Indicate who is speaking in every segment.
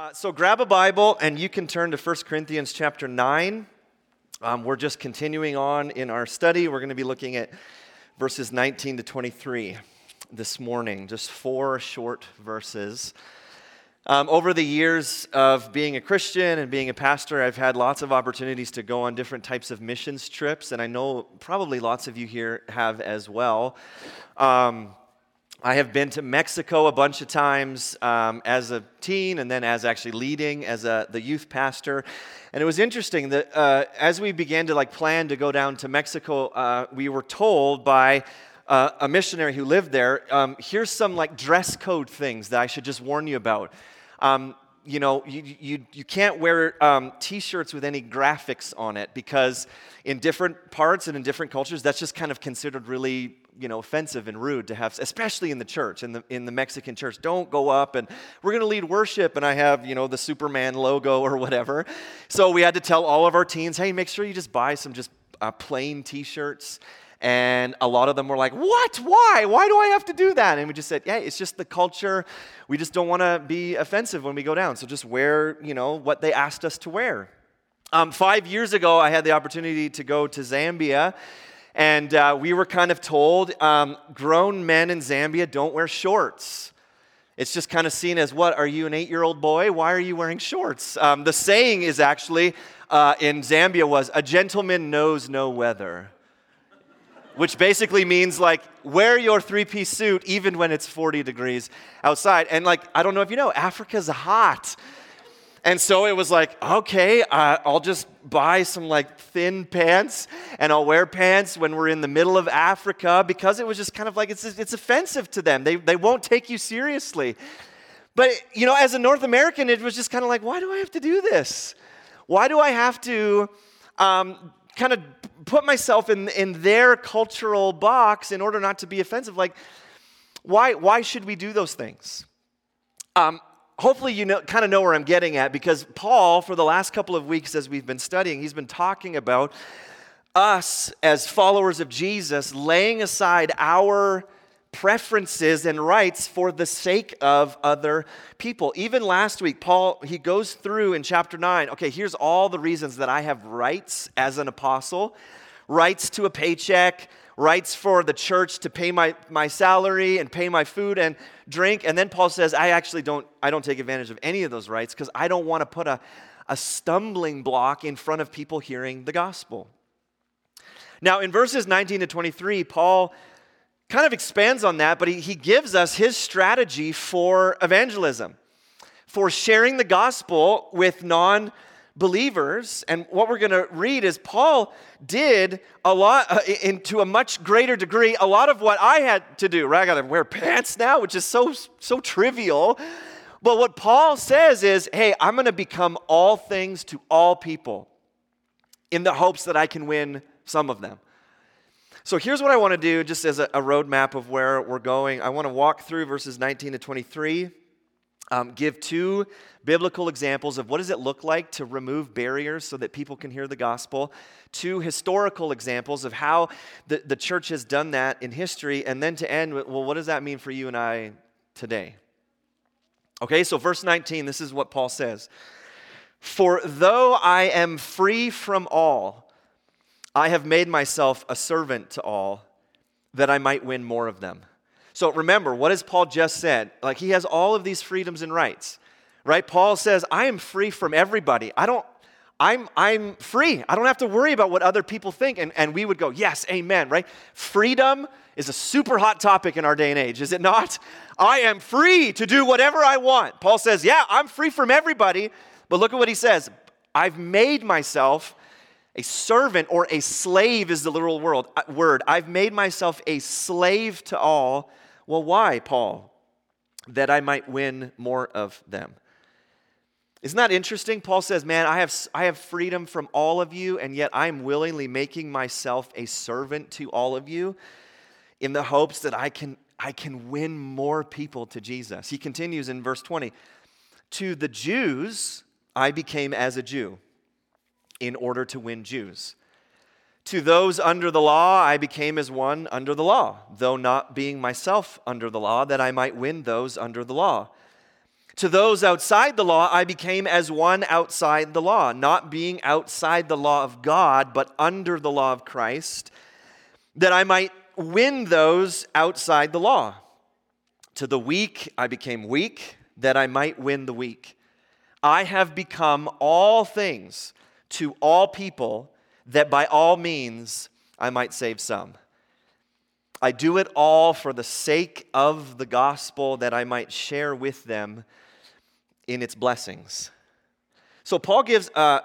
Speaker 1: Uh, so grab a Bible and you can turn to 1 Corinthians chapter 9. Um, we're just continuing on in our study. We're going to be looking at verses 19 to 23 this morning, just four short verses. Um, over the years of being a Christian and being a pastor, I've had lots of opportunities to go on different types of missions trips, and I know probably lots of you here have as well. Um, I have been to Mexico a bunch of times um, as a teen and then as actually leading as a, the youth pastor. And it was interesting that uh, as we began to like plan to go down to Mexico, uh, we were told by uh, a missionary who lived there, um, here's some like dress code things that I should just warn you about. Um, you know, you, you, you can't wear um, t shirts with any graphics on it because in different parts and in different cultures, that's just kind of considered really you know, offensive and rude to have, especially in the church, in the, in the Mexican church. Don't go up and we're going to lead worship and I have, you know, the Superman logo or whatever. So we had to tell all of our teens, hey, make sure you just buy some just uh, plain t shirts. And a lot of them were like, What? Why? Why do I have to do that? And we just said, Yeah, it's just the culture. We just don't want to be offensive when we go down. So just wear, you know, what they asked us to wear. Um, five years ago, I had the opportunity to go to Zambia and uh, we were kind of told um, grown men in Zambia don't wear shorts. It's just kind of seen as what? Are you an eight year old boy? Why are you wearing shorts? Um, the saying is actually uh, in Zambia was a gentleman knows no weather, which basically means like wear your three piece suit even when it's 40 degrees outside. And like, I don't know if you know, Africa's hot. And so it was like, okay, uh, I'll just buy some like thin pants and I'll wear pants when we're in the middle of Africa because it was just kind of like it's, it's offensive to them. They, they won't take you seriously. But, you know, as a North American, it was just kind of like, why do I have to do this? Why do I have to um, kind of put myself in, in their cultural box in order not to be offensive? Like, why, why should we do those things? Um, hopefully you know, kind of know where I'm getting at because Paul, for the last couple of weeks as we've been studying, he's been talking about us as followers of Jesus laying aside our preferences and rights for the sake of other people. Even last week, Paul, he goes through in chapter 9, okay, here's all the reasons that I have rights as an apostle rights to a paycheck, rights for the church to pay my, my salary and pay my food and drink. And then Paul says, I actually don't, I don't take advantage of any of those rights because I don't want to put a, a stumbling block in front of people hearing the gospel. Now, in verses 19 to 23, Paul kind of expands on that, but he, he gives us his strategy for evangelism, for sharing the gospel with non believers. And what we're going to read is Paul did a lot, uh, into a much greater degree, a lot of what I had to do. Right? I got to wear pants now, which is so, so trivial. But what Paul says is, hey, I'm going to become all things to all people in the hopes that I can win some of them. So here's what I want to do, just as a, a roadmap of where we're going. I want to walk through verses 19 to 23 um, give two biblical examples of what does it look like to remove barriers so that people can hear the gospel two historical examples of how the, the church has done that in history and then to end with well what does that mean for you and i today? Okay so verse 19 this is what paul says. For though i am free from all i have made myself a servant to all that i might win more of them so remember, what has Paul just said? Like he has all of these freedoms and rights, right? Paul says, I am free from everybody. I don't, I'm, I'm free. I don't have to worry about what other people think. And, and we would go, yes, amen, right? Freedom is a super hot topic in our day and age, is it not? I am free to do whatever I want. Paul says, yeah, I'm free from everybody. But look at what he says I've made myself a servant or a slave, is the literal word. Uh, I've made myself a slave to all well, why, Paul? That I might win more of them. Isn't that interesting? Paul says, Man, I have, I have freedom from all of you, and yet I'm willingly making myself a servant to all of you in the hopes that I can, I can win more people to Jesus. He continues in verse 20 To the Jews, I became as a Jew in order to win Jews. To those under the law, I became as one under the law, though not being myself under the law, that I might win those under the law. To those outside the law, I became as one outside the law, not being outside the law of God, but under the law of Christ, that I might win those outside the law. To the weak, I became weak, that I might win the weak. I have become all things to all people, that by all means I might save some. I do it all for the sake of the gospel, that I might share with them in its blessings. So, Paul gives uh,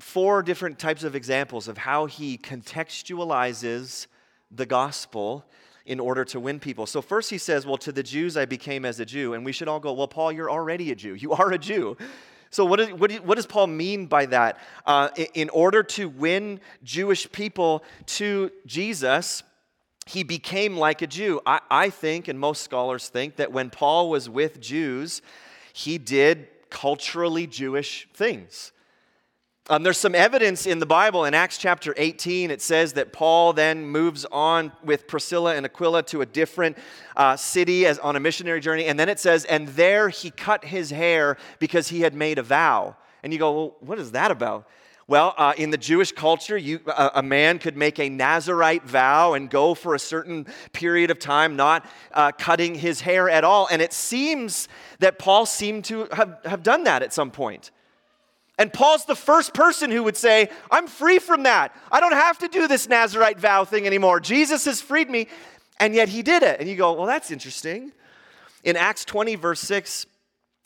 Speaker 1: four different types of examples of how he contextualizes the gospel in order to win people. So, first he says, Well, to the Jews I became as a Jew. And we should all go, Well, Paul, you're already a Jew. You are a Jew. So, what, is, what, what does Paul mean by that? Uh, in order to win Jewish people to Jesus, he became like a Jew. I, I think, and most scholars think, that when Paul was with Jews, he did culturally Jewish things. Um, there's some evidence in the Bible. In Acts chapter 18, it says that Paul then moves on with Priscilla and Aquila to a different uh, city as on a missionary journey. And then it says, and there he cut his hair because he had made a vow. And you go, well, what is that about? Well, uh, in the Jewish culture, you, a man could make a Nazarite vow and go for a certain period of time not uh, cutting his hair at all. And it seems that Paul seemed to have, have done that at some point. And Paul's the first person who would say, I'm free from that. I don't have to do this Nazarite vow thing anymore. Jesus has freed me. And yet he did it. And you go, well, that's interesting. In Acts 20, verse 6,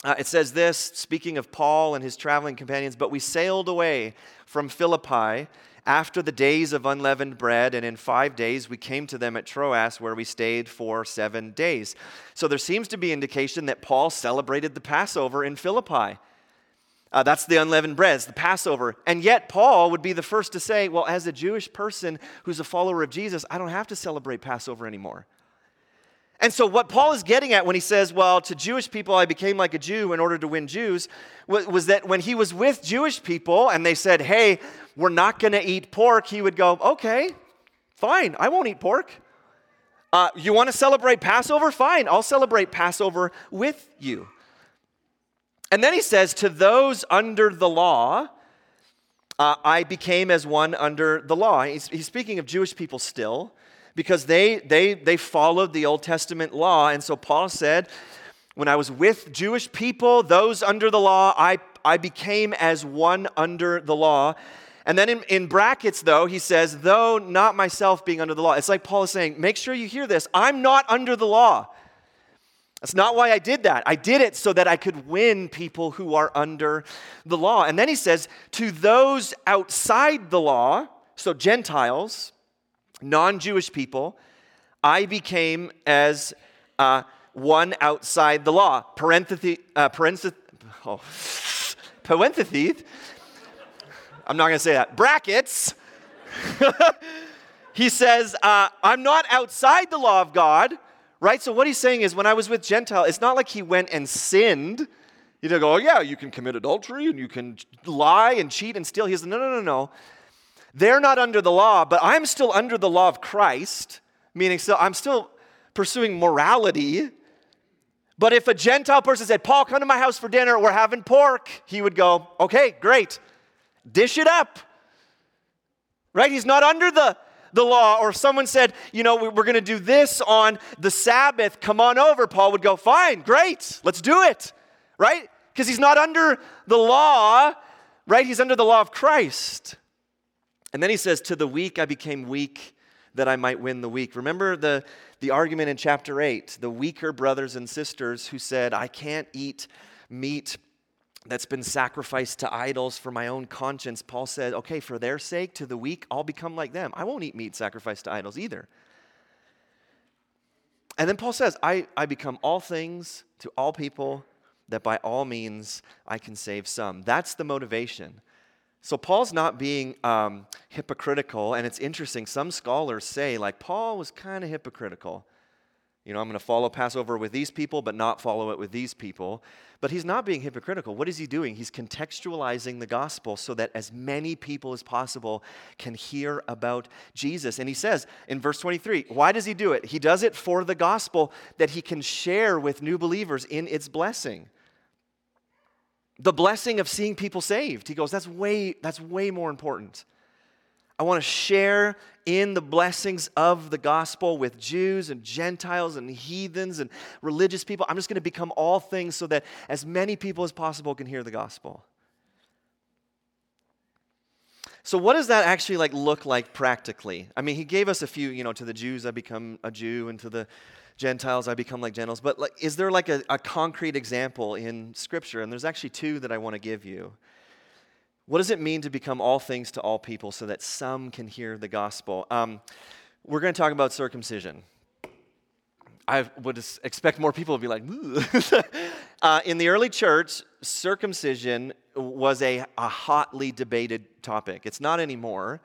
Speaker 1: uh, it says this, speaking of Paul and his traveling companions, but we sailed away from Philippi after the days of unleavened bread, and in five days we came to them at Troas, where we stayed for seven days. So there seems to be indication that Paul celebrated the Passover in Philippi. Uh, that's the unleavened bread, it's the Passover. And yet, Paul would be the first to say, Well, as a Jewish person who's a follower of Jesus, I don't have to celebrate Passover anymore. And so, what Paul is getting at when he says, Well, to Jewish people I became like a Jew in order to win Jews, was that when he was with Jewish people and they said, Hey, we're not going to eat pork, he would go, Okay, fine, I won't eat pork. Uh, you want to celebrate Passover? Fine, I'll celebrate Passover with you. And then he says, To those under the law, uh, I became as one under the law. He's, he's speaking of Jewish people still because they, they, they followed the Old Testament law. And so Paul said, When I was with Jewish people, those under the law, I, I became as one under the law. And then in, in brackets, though, he says, Though not myself being under the law. It's like Paul is saying, Make sure you hear this. I'm not under the law. That's not why I did that. I did it so that I could win people who are under the law. And then he says, To those outside the law, so Gentiles, non Jewish people, I became as uh, one outside the law. Parenthesis, uh, oh, parentheses. I'm not going to say that. Brackets. he says, uh, I'm not outside the law of God, right? So what he's saying is, when I was with Gentile, it's not like he went and sinned. You don't go, oh, yeah, you can commit adultery and you can lie and cheat and steal. He no, no, no, no. They're not under the law, but I'm still under the law of Christ, meaning still, I'm still pursuing morality. But if a Gentile person said, Paul, come to my house for dinner, we're having pork, he would go, okay, great, dish it up. Right? He's not under the, the law. Or if someone said, you know, we're going to do this on the Sabbath, come on over. Paul would go, fine, great, let's do it. Right? Because he's not under the law, right? He's under the law of Christ. And then he says, To the weak I became weak that I might win the weak. Remember the, the argument in chapter 8, the weaker brothers and sisters who said, I can't eat meat that's been sacrificed to idols for my own conscience. Paul said, Okay, for their sake, to the weak, I'll become like them. I won't eat meat sacrificed to idols either. And then Paul says, I, I become all things to all people that by all means I can save some. That's the motivation. So Paul's not being um, hypocritical, and it's interesting. Some scholars say, like, Paul was kind of hypocritical. You know, I'm going to follow Passover with these people, but not follow it with these people. But he's not being hypocritical. What is he doing? He's contextualizing the gospel so that as many people as possible can hear about Jesus. And he says in verse 23, why does he do it? He does it for the gospel that he can share with new believers in its blessing. the blessing of seeing people saved. He goes, that's way, that's way more important. I want to share in the blessings of the gospel with Jews and Gentiles and heathens and religious people. I'm just going to become all things so that as many people as possible can hear the gospel. So what does that actually like look like practically? I mean, he gave us a few, you know, to the Jews I become a Jew and to the Gentiles I become like Gentiles. But like is there like a, a concrete example in scripture? And there's actually two that I want to give you. What does it mean to become all things to all people so that some can hear the gospel? Um, we're going to talk about circumcision. I would expect more people to be like, uh, in the early church, circumcision was a, a hotly debated topic. It's not anymore.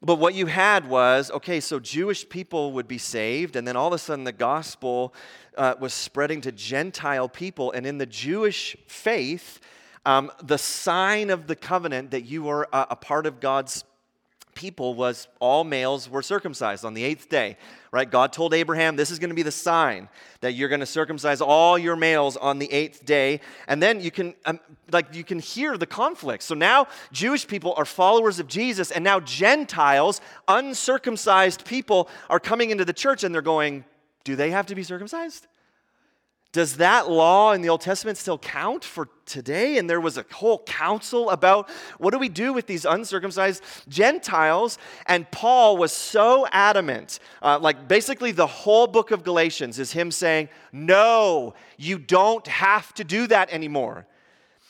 Speaker 1: But what you had was okay, so Jewish people would be saved, and then all of a sudden the gospel uh, was spreading to Gentile people. And in the Jewish faith, um, the sign of the covenant that you were a, a part of God's people was all males were circumcised on the eighth day, right? God told Abraham, this is going to be the sign that you're going to circumcise all your males on the eighth day. And then you can, um, like, you can hear the conflict. So now Jewish people are followers of Jesus, and now Gentiles, uncircumcised people, are coming into the church and they're going, do they have to be circumcised? Does that law in the Old Testament still count for today? And there was a whole council about what do we do with these uncircumcised Gentiles? And Paul was so adamant. Uh, like basically, the whole book of Galatians is him saying, No, you don't have to do that anymore.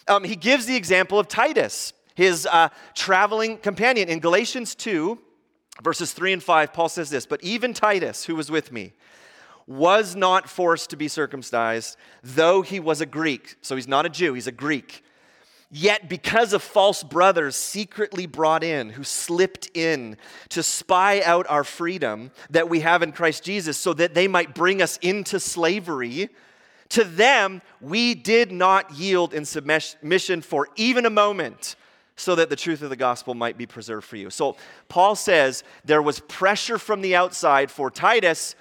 Speaker 1: Um, he gives the example of Titus, his uh, traveling companion. In Galatians 2, verses 3 and 5, Paul says this But even Titus, who was with me, was not forced to be circumcised, though he was a Greek. So he's not a Jew, he's a Greek. Yet, because of false brothers secretly brought in, who slipped in to spy out our freedom that we have in Christ Jesus, so that they might bring us into slavery, to them we did not yield in submission for even a moment, so that the truth of the gospel might be preserved for you. So, Paul says there was pressure from the outside for Titus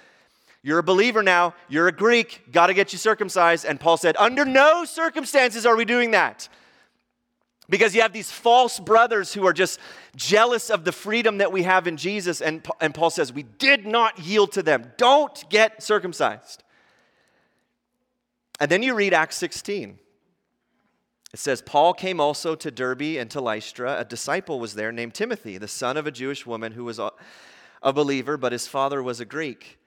Speaker 1: you're a believer now. You're a Greek. Got to get you circumcised. And Paul said, Under no circumstances are we doing that. Because you have these false brothers who are just jealous of the freedom that we have in Jesus. And, and Paul says, We did not yield to them. Don't get circumcised. And then you read Acts 16. It says, Paul came also to Derbe and to Lystra. A disciple was there named Timothy, the son of a Jewish woman who was a, a believer, but his father was a Greek.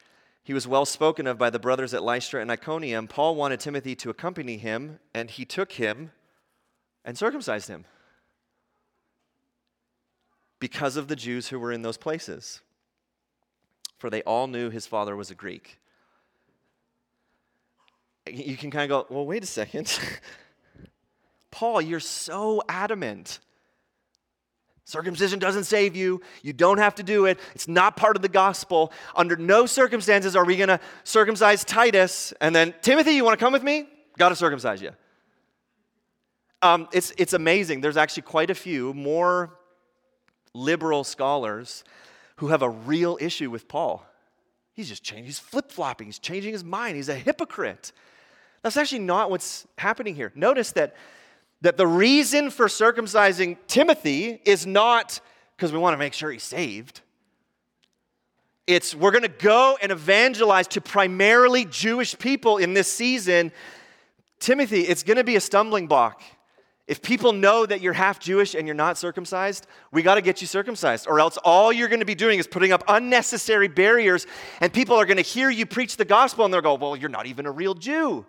Speaker 1: He was well spoken of by the brothers at Lystra and Iconium. Paul wanted Timothy to accompany him, and he took him and circumcised him because of the Jews who were in those places. For they all knew his father was a Greek. You can kind of go, well, wait a second. Paul, you're so adamant Circumcision doesn't save you. You don't have to do it. It's not part of the gospel. Under no circumstances are we going to circumcise Titus and then, Timothy, you want to come with me? Got to circumcise you. Um, it's, it's amazing. There's actually quite a few more liberal scholars who have a real issue with Paul. He's just changing, he's flip flopping, he's changing his mind, he's a hypocrite. That's actually not what's happening here. Notice that that the reason for circumcising Timothy is not because we want to make sure he's saved. It's we're going to go and evangelize to primarily Jewish people in this season. Timothy, it's going to be a stumbling block. If people know that you're half Jewish and you're not circumcised, we got to get you circumcised, or else all you're going to be doing is putting up unnecessary barriers, and people are going to hear you preach the gospel and they'll go, Well, you're not even a real Jew.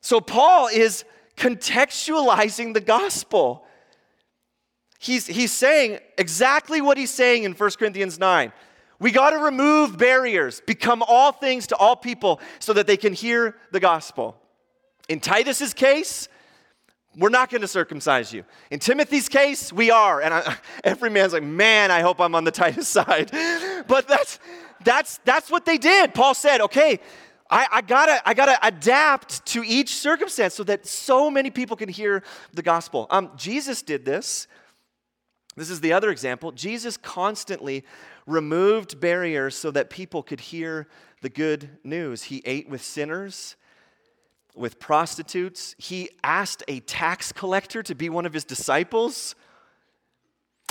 Speaker 1: So Paul is contextualizing the gospel. He's, he's saying exactly what he's saying in 1 Corinthians 9. We got to remove barriers, become all things to all people so that they can hear the gospel. In Titus's case, we're not going to circumcise you. In Timothy's case, we are. And I, every man's like, man, I hope I'm on the Titus side. But that's, that's, that's what they did. Paul said, okay, I, I, gotta, I gotta adapt to each circumstance so that so many people can hear the gospel. Um, Jesus did this. This is the other example. Jesus constantly removed barriers so that people could hear the good news. He ate with sinners, with prostitutes. He asked a tax collector to be one of his disciples.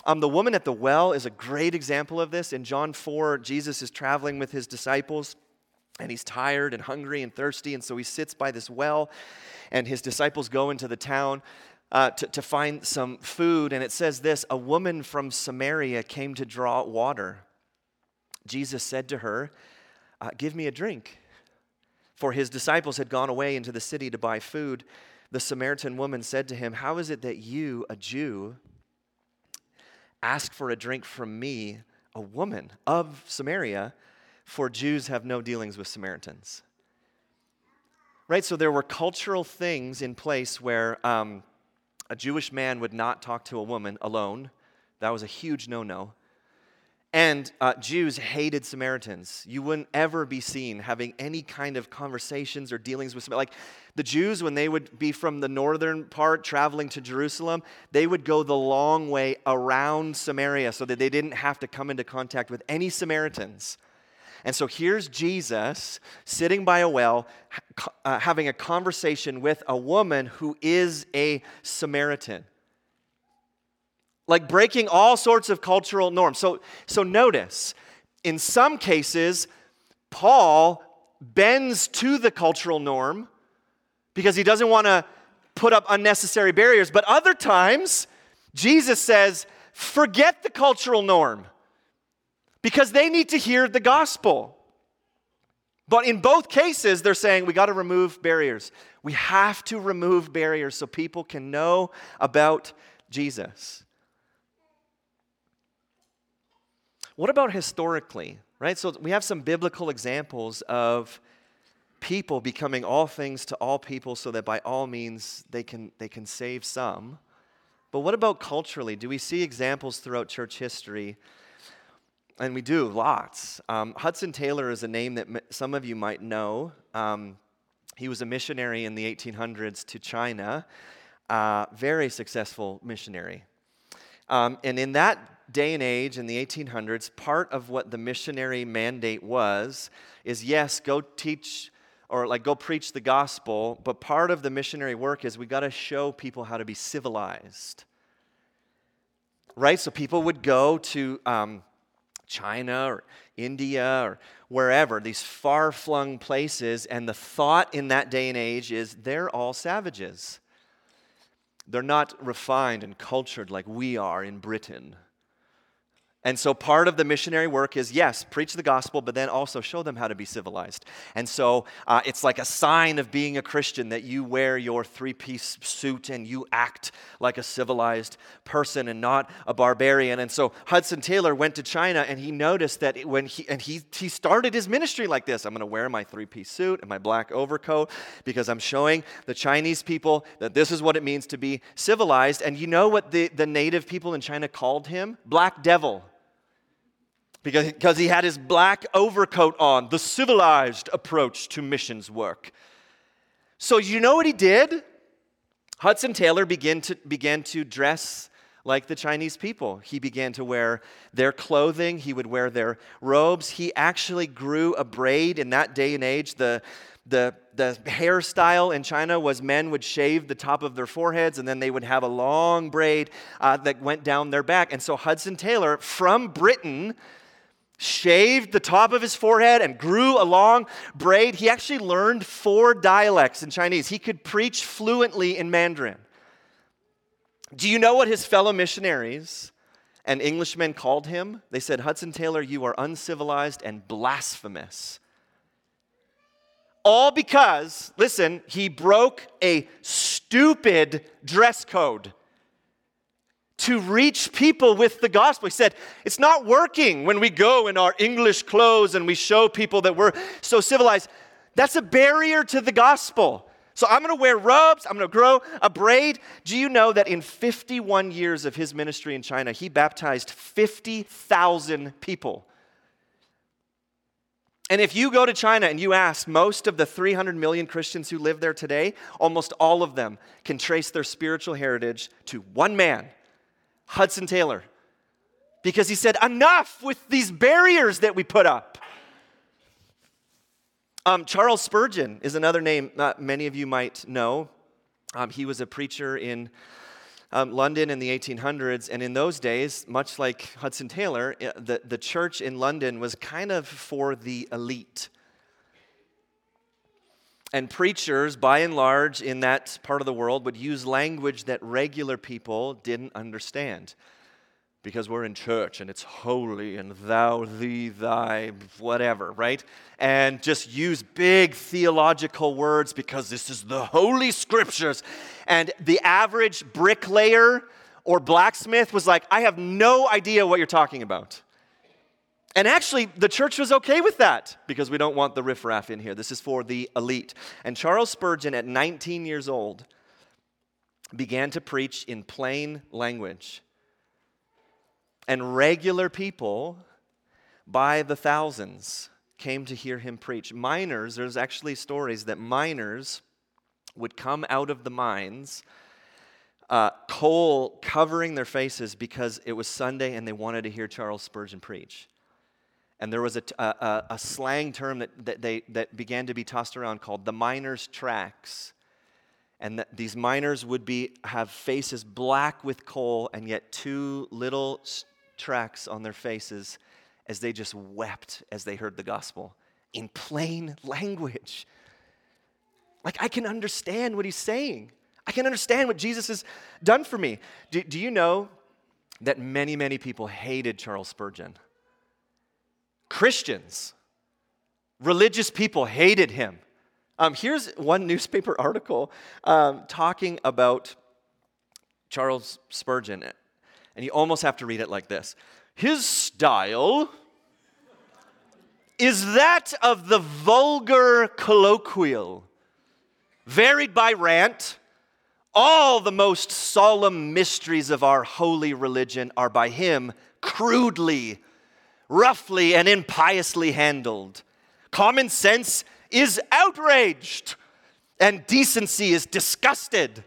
Speaker 1: Um, the woman at the well is a great example of this. In John 4, Jesus is traveling with his disciples, and he's tired and hungry and thirsty, and so he sits by this well, and his disciples go into the town. Uh, to, to find some food, and it says this A woman from Samaria came to draw water. Jesus said to her, uh, Give me a drink. For his disciples had gone away into the city to buy food. The Samaritan woman said to him, How is it that you, a Jew, ask for a drink from me, a woman of Samaria, for Jews have no dealings with Samaritans. Right? So there were cultural things in place where um, a Jewish man would not talk to a woman alone. That was a huge no no. And uh, Jews hated Samaritans. You wouldn't ever be seen having any kind of conversations or dealings with Samaritans. Like the Jews, when they would be from the northern part traveling to Jerusalem, they would go the long way around Samaria so that they didn't have to come into contact with any Samaritans. And so here's Jesus sitting by a well, uh, having a conversation with a woman who is a Samaritan like breaking all sorts of cultural norms. So, so notice, in some cases, Paul bends to the cultural norm because he doesn't want to put up unnecessary barriers. But other times, Jesus says, forget the cultural norm because they need to hear the gospel. But in both cases, they're saying we got to remove barriers. We have to remove barriers so people can know about Jesus. What about historically, right? So we have some biblical examples of people becoming all things to all people so that by all means they can, they can save some. But what about culturally? Do we see examples throughout church history? And we do, lots. Um, Hudson Taylor is a name that some of you might know. Um, he was a missionary in the 1800s to China, uh, very successful missionary. Um, and in that day and age, in the 1800s, part of what the missionary mandate was is yes, go teach or like go preach the gospel, but part of the missionary work is we got to show people how to be civilized. Right? So people would go to um, China or India or wherever, these far flung places, and the thought in that day and age is they're all savages. They're not refined and cultured like we are in Britain. And so part of the missionary work is yes, preach the gospel, but then also show them how to be civilized. And so uh, it's like a sign of being a Christian that you wear your three piece suit and you act like a civilized person and not a barbarian. And so Hudson Taylor went to China and he noticed that when he, and he, he started his ministry like this I'm going to wear my three piece suit and my black overcoat because I'm showing the Chinese people that this is what it means to be civilized. And you know what the, the native people in China called him? Black devil because, he had his black overcoat on, the civilized approach to missions work. So, you know what he did? Hudson Taylor began to, began to dress like the Chinese people. He began to wear their clothing, he would wear their robes. He actually grew a braid in that day and age. The, the, the hairstyle in China was men would shave the top of their foreheads and then they would have a long braid uh, that went down their back. And so Hudson Taylor from Britain shaved the top of his forehead and grew a long braid. He actually learned four dialects in Chinese. He could preach fluently in Mandarin. Do you know what his fellow missionaries and Englishmen called him? They said, Hudson Taylor, you are uncivilized and blasphemous. All because, listen, he broke a stupid dress code to reach people with the gospel. He said, It's not working when we go in our English clothes and we show people that we're so civilized. That's a barrier to the gospel. So I'm going to wear robes, I'm going to grow a braid. Do you know that in 51 years of his ministry in China, he baptized 50,000 people? And if you go to China and you ask most of the 300 million Christians who live there today, almost all of them can trace their spiritual heritage to one man Hudson Taylor because he said, Enough with these barriers that we put up. Um, Charles Spurgeon is another name many of you might know. Um, he was a preacher in um, London in the 1800s, and in those days, much like Hudson Taylor, uh, the, the church in London was kind of for the elite. And preachers, by and large, in that part of the world, would use language that regular people didn't understand because we're in church and it's holy and thou, thee, thy, whatever, right? And just use big theological words because this is the holy scriptures. And the average bricklayer or blacksmith was like, I have no idea what you're talking about. And actually, the church was okay with that because we don't want the riffraff in here. This is for the elite. And Charles Spurgeon, at 19 years old, began to preach in plain language and regular people by the thousands came to hear him preach. Miners, there's actually stories that miners would come out of the mines, uh, coal covering their faces because it was Sunday and they wanted to hear Charles Spurgeon preach. And there was a, a, a slang term that, that, they, that began to be tossed around called the miner's tracks and that these miners would be have faces black with coal and yet two little tracks on their faces as they just wept as they heard the gospel in plain language. Like, I can understand what he's saying. I can understand what Jesus has done for me. Do, do you know that many, many people hated Charles Spurgeon? Christians, religious people hated him. Um, here's one newspaper article um, talking about Charles Spurgeon and you almost have to read it like this His style is that of the vulgar colloquial, varied by rant. All the most solemn mysteries of our holy religion are by him crudely, roughly, and impiously handled. Common sense is outraged, and decency is disgusted.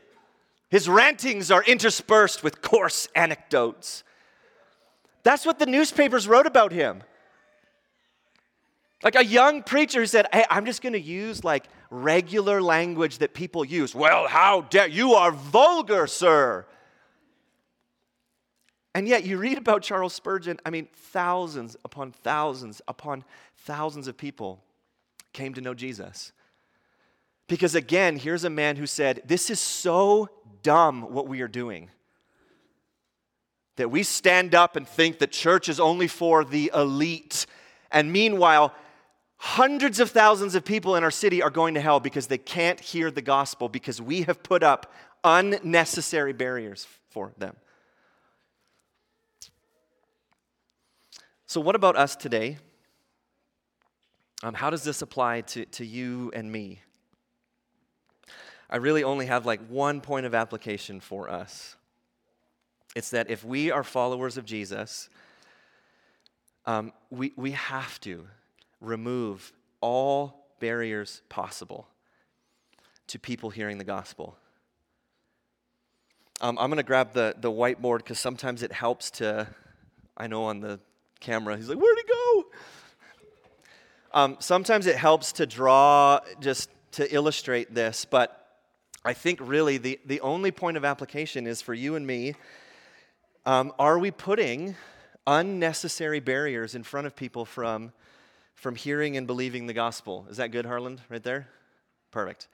Speaker 1: His rantings are interspersed with coarse anecdotes. That's what the newspapers wrote about him. Like a young preacher who said, Hey, I'm just going to use like regular language that people use. Well, how dare you are vulgar, sir. And yet, you read about Charles Spurgeon, I mean, thousands upon thousands upon thousands of people came to know Jesus. Because again, here's a man who said, This is so dumb what we are doing. That we stand up and think that church is only for the elite. And meanwhile, hundreds of thousands of people in our city are going to hell because they can't hear the gospel because we have put up unnecessary barriers for them. So, what about us today? Um, how does this apply to, to you and me? I really only have like one point of application for us. It's that if we are followers of Jesus, um, we, we have to remove all barriers possible to people hearing the gospel. Um, I'm going to grab the, the whiteboard because sometimes it helps to, I know on the camera, he's like, where'd he go? Um, sometimes it helps to draw just to illustrate this, but I think really the, the only point of application is for you and me um, are we putting unnecessary barriers in front of people from, from hearing and believing the gospel? Is that good, Harland, right there? Perfect.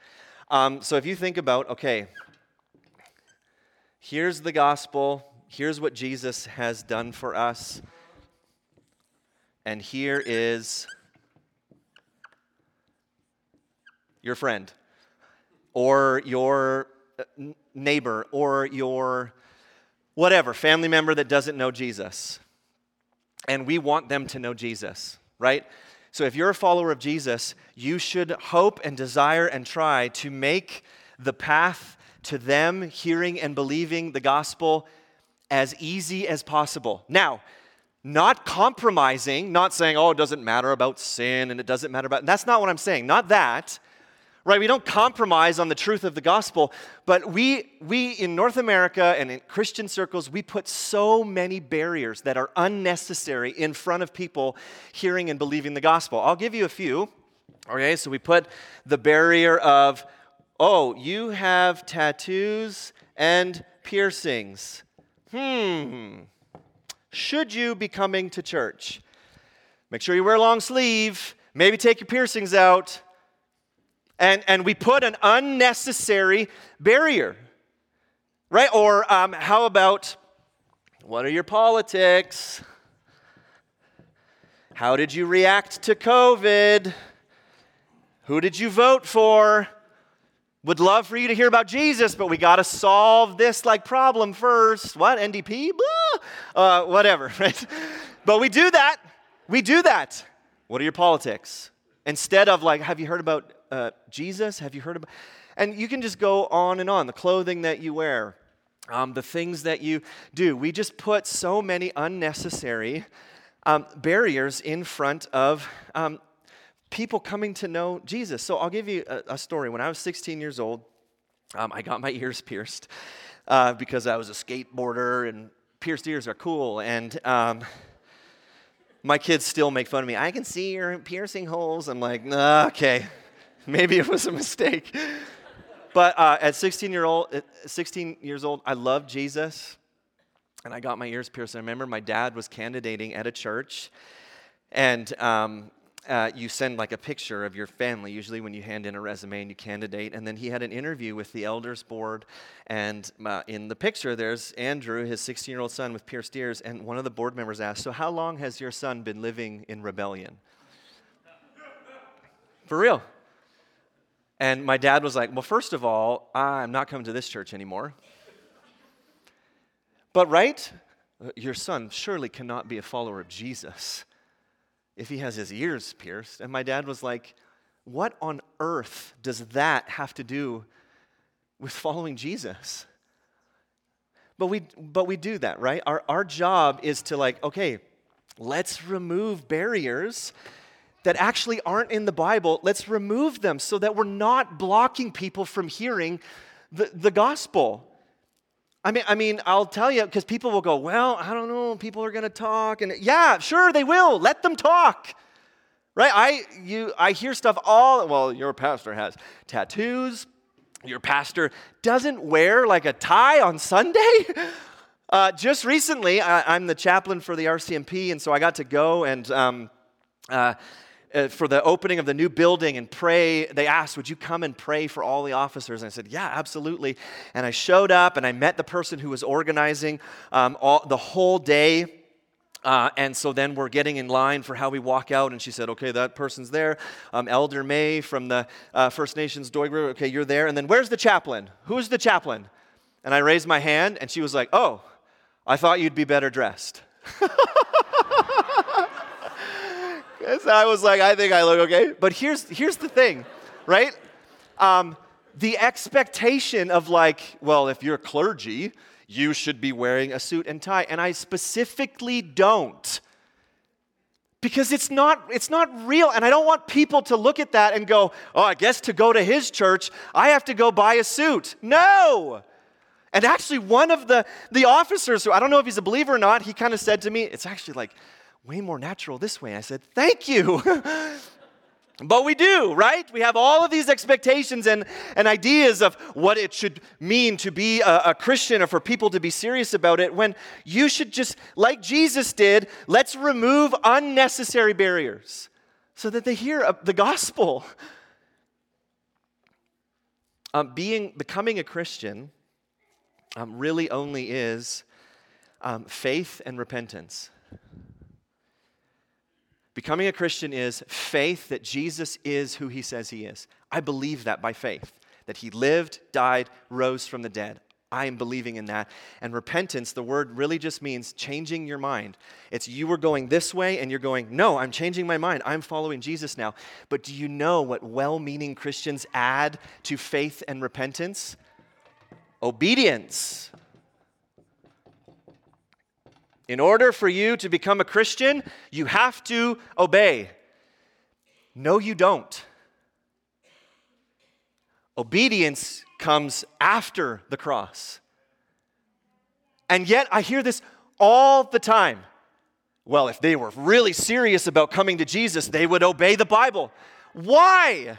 Speaker 1: Um, so if you think about, okay, here's the gospel, here's what Jesus has done for us, and here is your friend or your uh, neighbor or your whatever, family member that doesn't know Jesus. And we want them to know Jesus, right? So if you're a follower of Jesus, you should hope and desire and try to make the path to them hearing and believing the gospel as easy as possible. Now, not compromising, not saying, oh, it doesn't matter about sin and it doesn't matter about, that's not what I'm saying. Not that right? We don't compromise on the truth of the gospel, but we, we in North America and in Christian circles, we put so many barriers that are unnecessary in front of people hearing and believing the gospel. I'll give you a few. Okay, so we put the barrier of, oh, you have tattoos and piercings. Hmm. Should you be coming to church? Make sure you wear a long sleeve. Maybe take your piercings out. And, and we put an unnecessary barrier, right? Or um, how about what are your politics? How did you react to COVID? Who did you vote for? Would love for you to hear about Jesus, but we got to solve this like problem first. What? NDP? Uh, whatever, right? But we do that. We do that. What are your politics? Instead of like, have you heard about uh, Jesus? Have you heard about? And you can just go on and on. The clothing that you wear, um, the things that you do. We just put so many unnecessary um, barriers in front of um, people coming to know Jesus. So I'll give you a, a story. When I was 16 years old, um, I got my ears pierced uh, because I was a skateboarder and pierced ears are cool. And um, my kids still make fun of me. I can see your piercing holes. I'm like, nah, okay, maybe it was a mistake. But uh, at 16, year old, 16 years old, I loved Jesus, and I got my ears pierced. I remember my dad was candidating at a church, and um, uh, you send like a picture of your family, usually when you hand in a resume and you candidate. And then he had an interview with the elders board. And uh, in the picture, there's Andrew, his 16 year old son with pierced ears. And one of the board members asked, So, how long has your son been living in rebellion? For real. And my dad was like, Well, first of all, I'm not coming to this church anymore. But, right? Your son surely cannot be a follower of Jesus if he has his ears pierced. And my dad was like, What on earth does that have to do with following Jesus? But we, but we do that, right? Our, our job is to, like, okay, let's remove barriers that actually aren't in the Bible. Let's remove them so that we're not blocking people from hearing the, the gospel. I mean, I mean, I'll tell you because people will go, well, I don't know, people are going to talk, and yeah, sure they will. Let them talk, right? I you I hear stuff all. Well, your pastor has tattoos. Your pastor doesn't wear like a tie on Sunday. Uh, just recently, I, am the chaplain for the RCMP, and so I got to go and. Um, uh, uh, for the opening of the new building and pray. They asked, Would you come and pray for all the officers? And I said, Yeah, absolutely. And I showed up and I met the person who was organizing um, all, the whole day. Uh, and so then we're getting in line for how we walk out. And she said, Okay, that person's there. Um, Elder May from the uh, First Nations Doig okay, you're there. And then where's the chaplain? Who's the chaplain? And I raised my hand and she was like, Oh, I thought you'd be better dressed. I was like, I think I look okay. But here's, here's the thing, right? Um, the expectation of, like, well, if you're clergy, you should be wearing a suit and tie. And I specifically don't. Because it's not, it's not real. And I don't want people to look at that and go, oh, I guess to go to his church, I have to go buy a suit. No. And actually, one of the, the officers, who I don't know if he's a believer or not, he kind of said to me, it's actually like, way more natural this way. I said, Thank you. but we do, right? We have all of these expectations and, and ideas of what it should mean to be a, a Christian or for people to be serious about it when you should just, like Jesus did, let's remove unnecessary barriers so that they hear the gospel. Um, being becoming a Christian um, really only is um, faith and repentance. Becoming a Christian is faith that Jesus is who he says he is. I believe that by faith, that he lived, died, rose from the dead. I am believing in that. And repentance, the word really just means changing your mind. It's you were going this way and you're going, no, I'm changing my mind. I'm following Jesus now. But do you know what well meaning Christians add to faith and repentance? Obedience. In order for you to become a Christian, you have to obey. No, you don't. Obedience comes after the cross. And yet, I hear this all the time. Well, if they were really serious about coming to Jesus, they would obey the Bible. Why?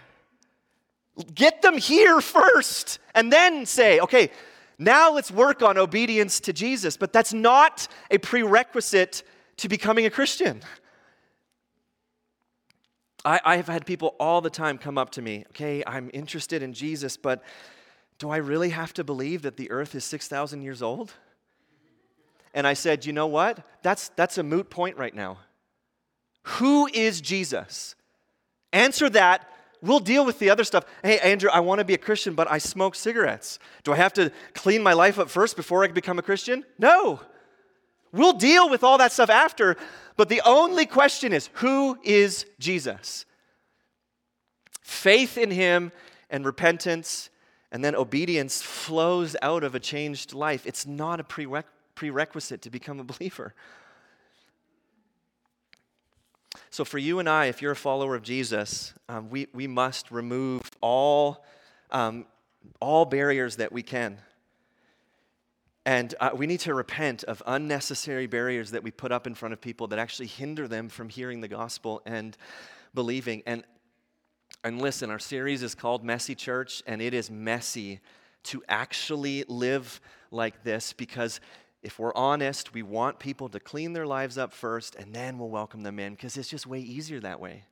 Speaker 1: Get them here first and then say, okay, now let's work on obedience to Jesus. But that's not a prerequisite to becoming a Christian. I, I've had people all the time come up to me, okay, I'm interested in Jesus, but do I really have to believe that the earth is 6,000 years old? And I said, you know what? That's, that's a moot point right now. Who is Jesus? Answer that. We'll deal with the other stuff. Hey, Andrew, I want to be a Christian, but I smoke cigarettes. Do I have to clean my life up first before I can become a Christian? No. We'll deal with all that stuff after, but the only question is who is Jesus? Faith in him and repentance and then obedience flows out of a changed life. It's not a prerequisite to become a believer. So, for you and I, if you're a follower of Jesus, um, we, we must remove all, um, all barriers that we can. And uh, we need to repent of unnecessary barriers that we put up in front of people that actually hinder them from hearing the gospel and believing. And, and listen, our series is called Messy Church, and it is messy to actually live like this because if we're honest, we want people to clean their lives up first and then we'll welcome them in because it's just way easier that way.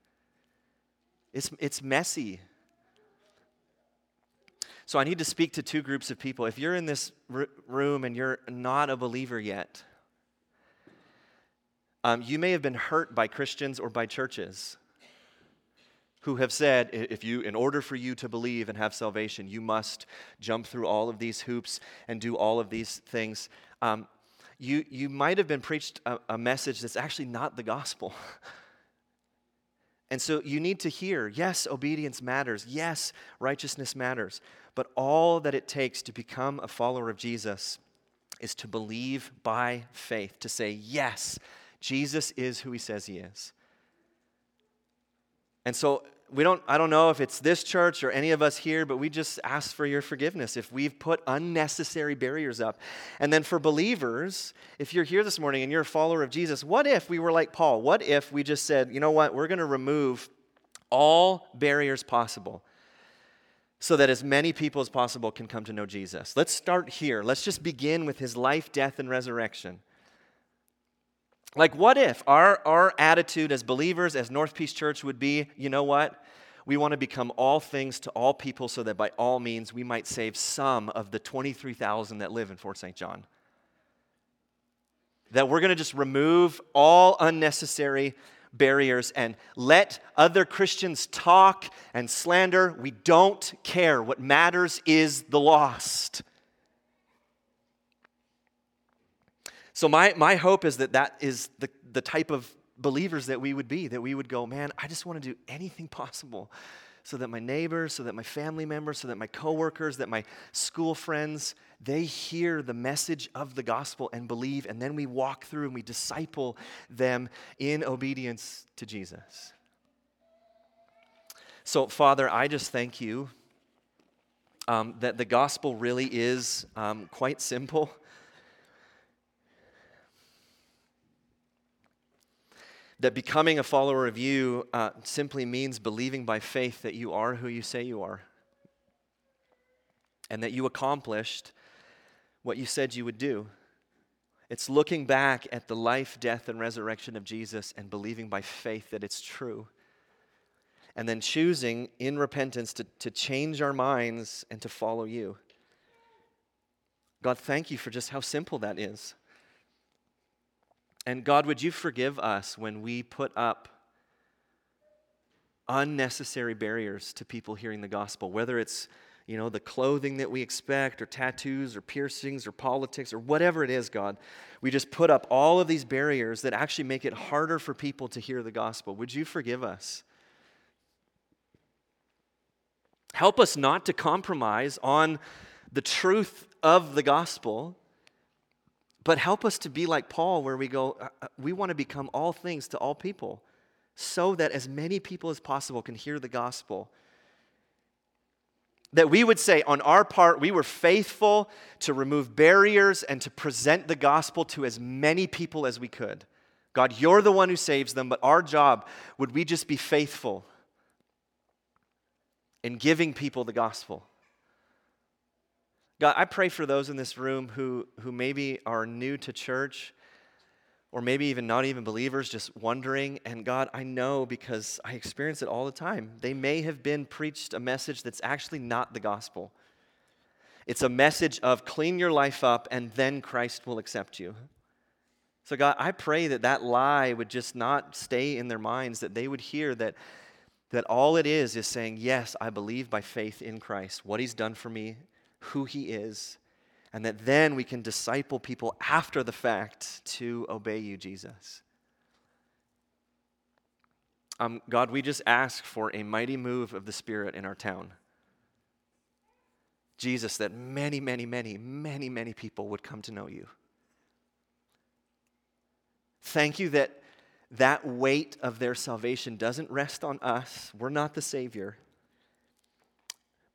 Speaker 1: It's, it's messy. So I need to speak to two groups of people. If you're in this r- room and you're not a believer yet, um, you may have been hurt by Christians or by churches who have said if you in order for you to believe and have salvation you must jump through all of these hoops and do all of these things um, you, you might have been preached a, a message that's actually not the gospel. And so you need to hear yes obedience matters. Yes righteousness matters. But all that it takes to become a follower of jesus is to believe by faith to say yes jesus is who he says he is. And so we don't i don't know if it's this church or any of us here but we just ask for your forgiveness if we've put unnecessary barriers up. And then for believers if you're here this morning and you're a follower of jesus what if we were like paul? What if we just said you know what? We're going to remove all barriers possible so that as many people as possible can come to know jesus? Let's start here. Let's just begin with his life death and resurrection. Like, what if our, our attitude as believers, as North Peace Church, would be you know what? We want to become all things to all people so that by all means we might save some of the 23,000 that live in Fort St. John. That we're going to just remove all unnecessary barriers and let other Christians talk and slander. We don't care. What matters is the lost. So, my, my hope is that that is the, the type of believers that we would be, that we would go, man, I just want to do anything possible so that my neighbors, so that my family members, so that my coworkers, that my school friends, they hear the message of the gospel and believe, and then we walk through and we disciple them in obedience to Jesus. So, Father, I just thank you um, that the gospel really is um, quite simple. That becoming a follower of you uh, simply means believing by faith that you are who you say you are and that you accomplished what you said you would do. It's looking back at the life, death, and resurrection of Jesus and believing by faith that it's true. And then choosing in repentance to, to change our minds and to follow you. God, thank you for just how simple that is. And God, would you forgive us when we put up unnecessary barriers to people hearing the gospel, whether it's you know, the clothing that we expect, or tattoos, or piercings, or politics, or whatever it is, God. We just put up all of these barriers that actually make it harder for people to hear the gospel. Would you forgive us? Help us not to compromise on the truth of the gospel but help us to be like Paul, where we go, uh, uh, we want to become all things to all people, so that as many people as possible can hear the gospel. That we would say, on our part, we were faithful to remove barriers and to present the gospel to as many people as we could. God, you're the one who saves them, but our job, would we just be faithful in giving people the gospel. God, I pray for those in this room who, who maybe are new to church or maybe even not even believers, just wondering. And God, I know because I experience it all the time. They may have been preached a message that's actually not the gospel. It's a message of clean your life up and then Christ will accept you. So, God, I pray that that lie would just not stay in their minds, that they would hear that, that all it is is saying, Yes, I believe by faith in Christ, what he's done for me, who he is, and that then we can disciple people after the fact to obey you, Jesus. Um, God, we just ask for a mighty move of the Spirit in our town. Jesus, that many, many, many, many, many people would come to know you. Thank you that that weight of their salvation doesn't rest on us. We're not the Savior.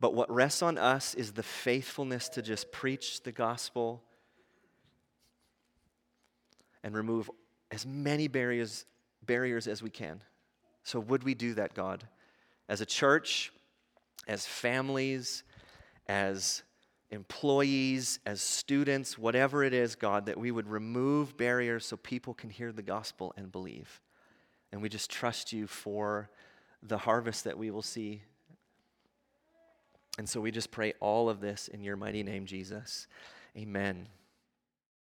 Speaker 1: But what rests on us is the faithfulness to just preach the gospel and remove as many barriers, barriers as we can. So, would we do that, God? As a church, as families, as employees, as students, whatever it is, God, that we would remove barriers so people can hear the gospel and believe. And we just trust you for the harvest that we will see. And so we just pray all of this in your mighty name, Jesus. Amen.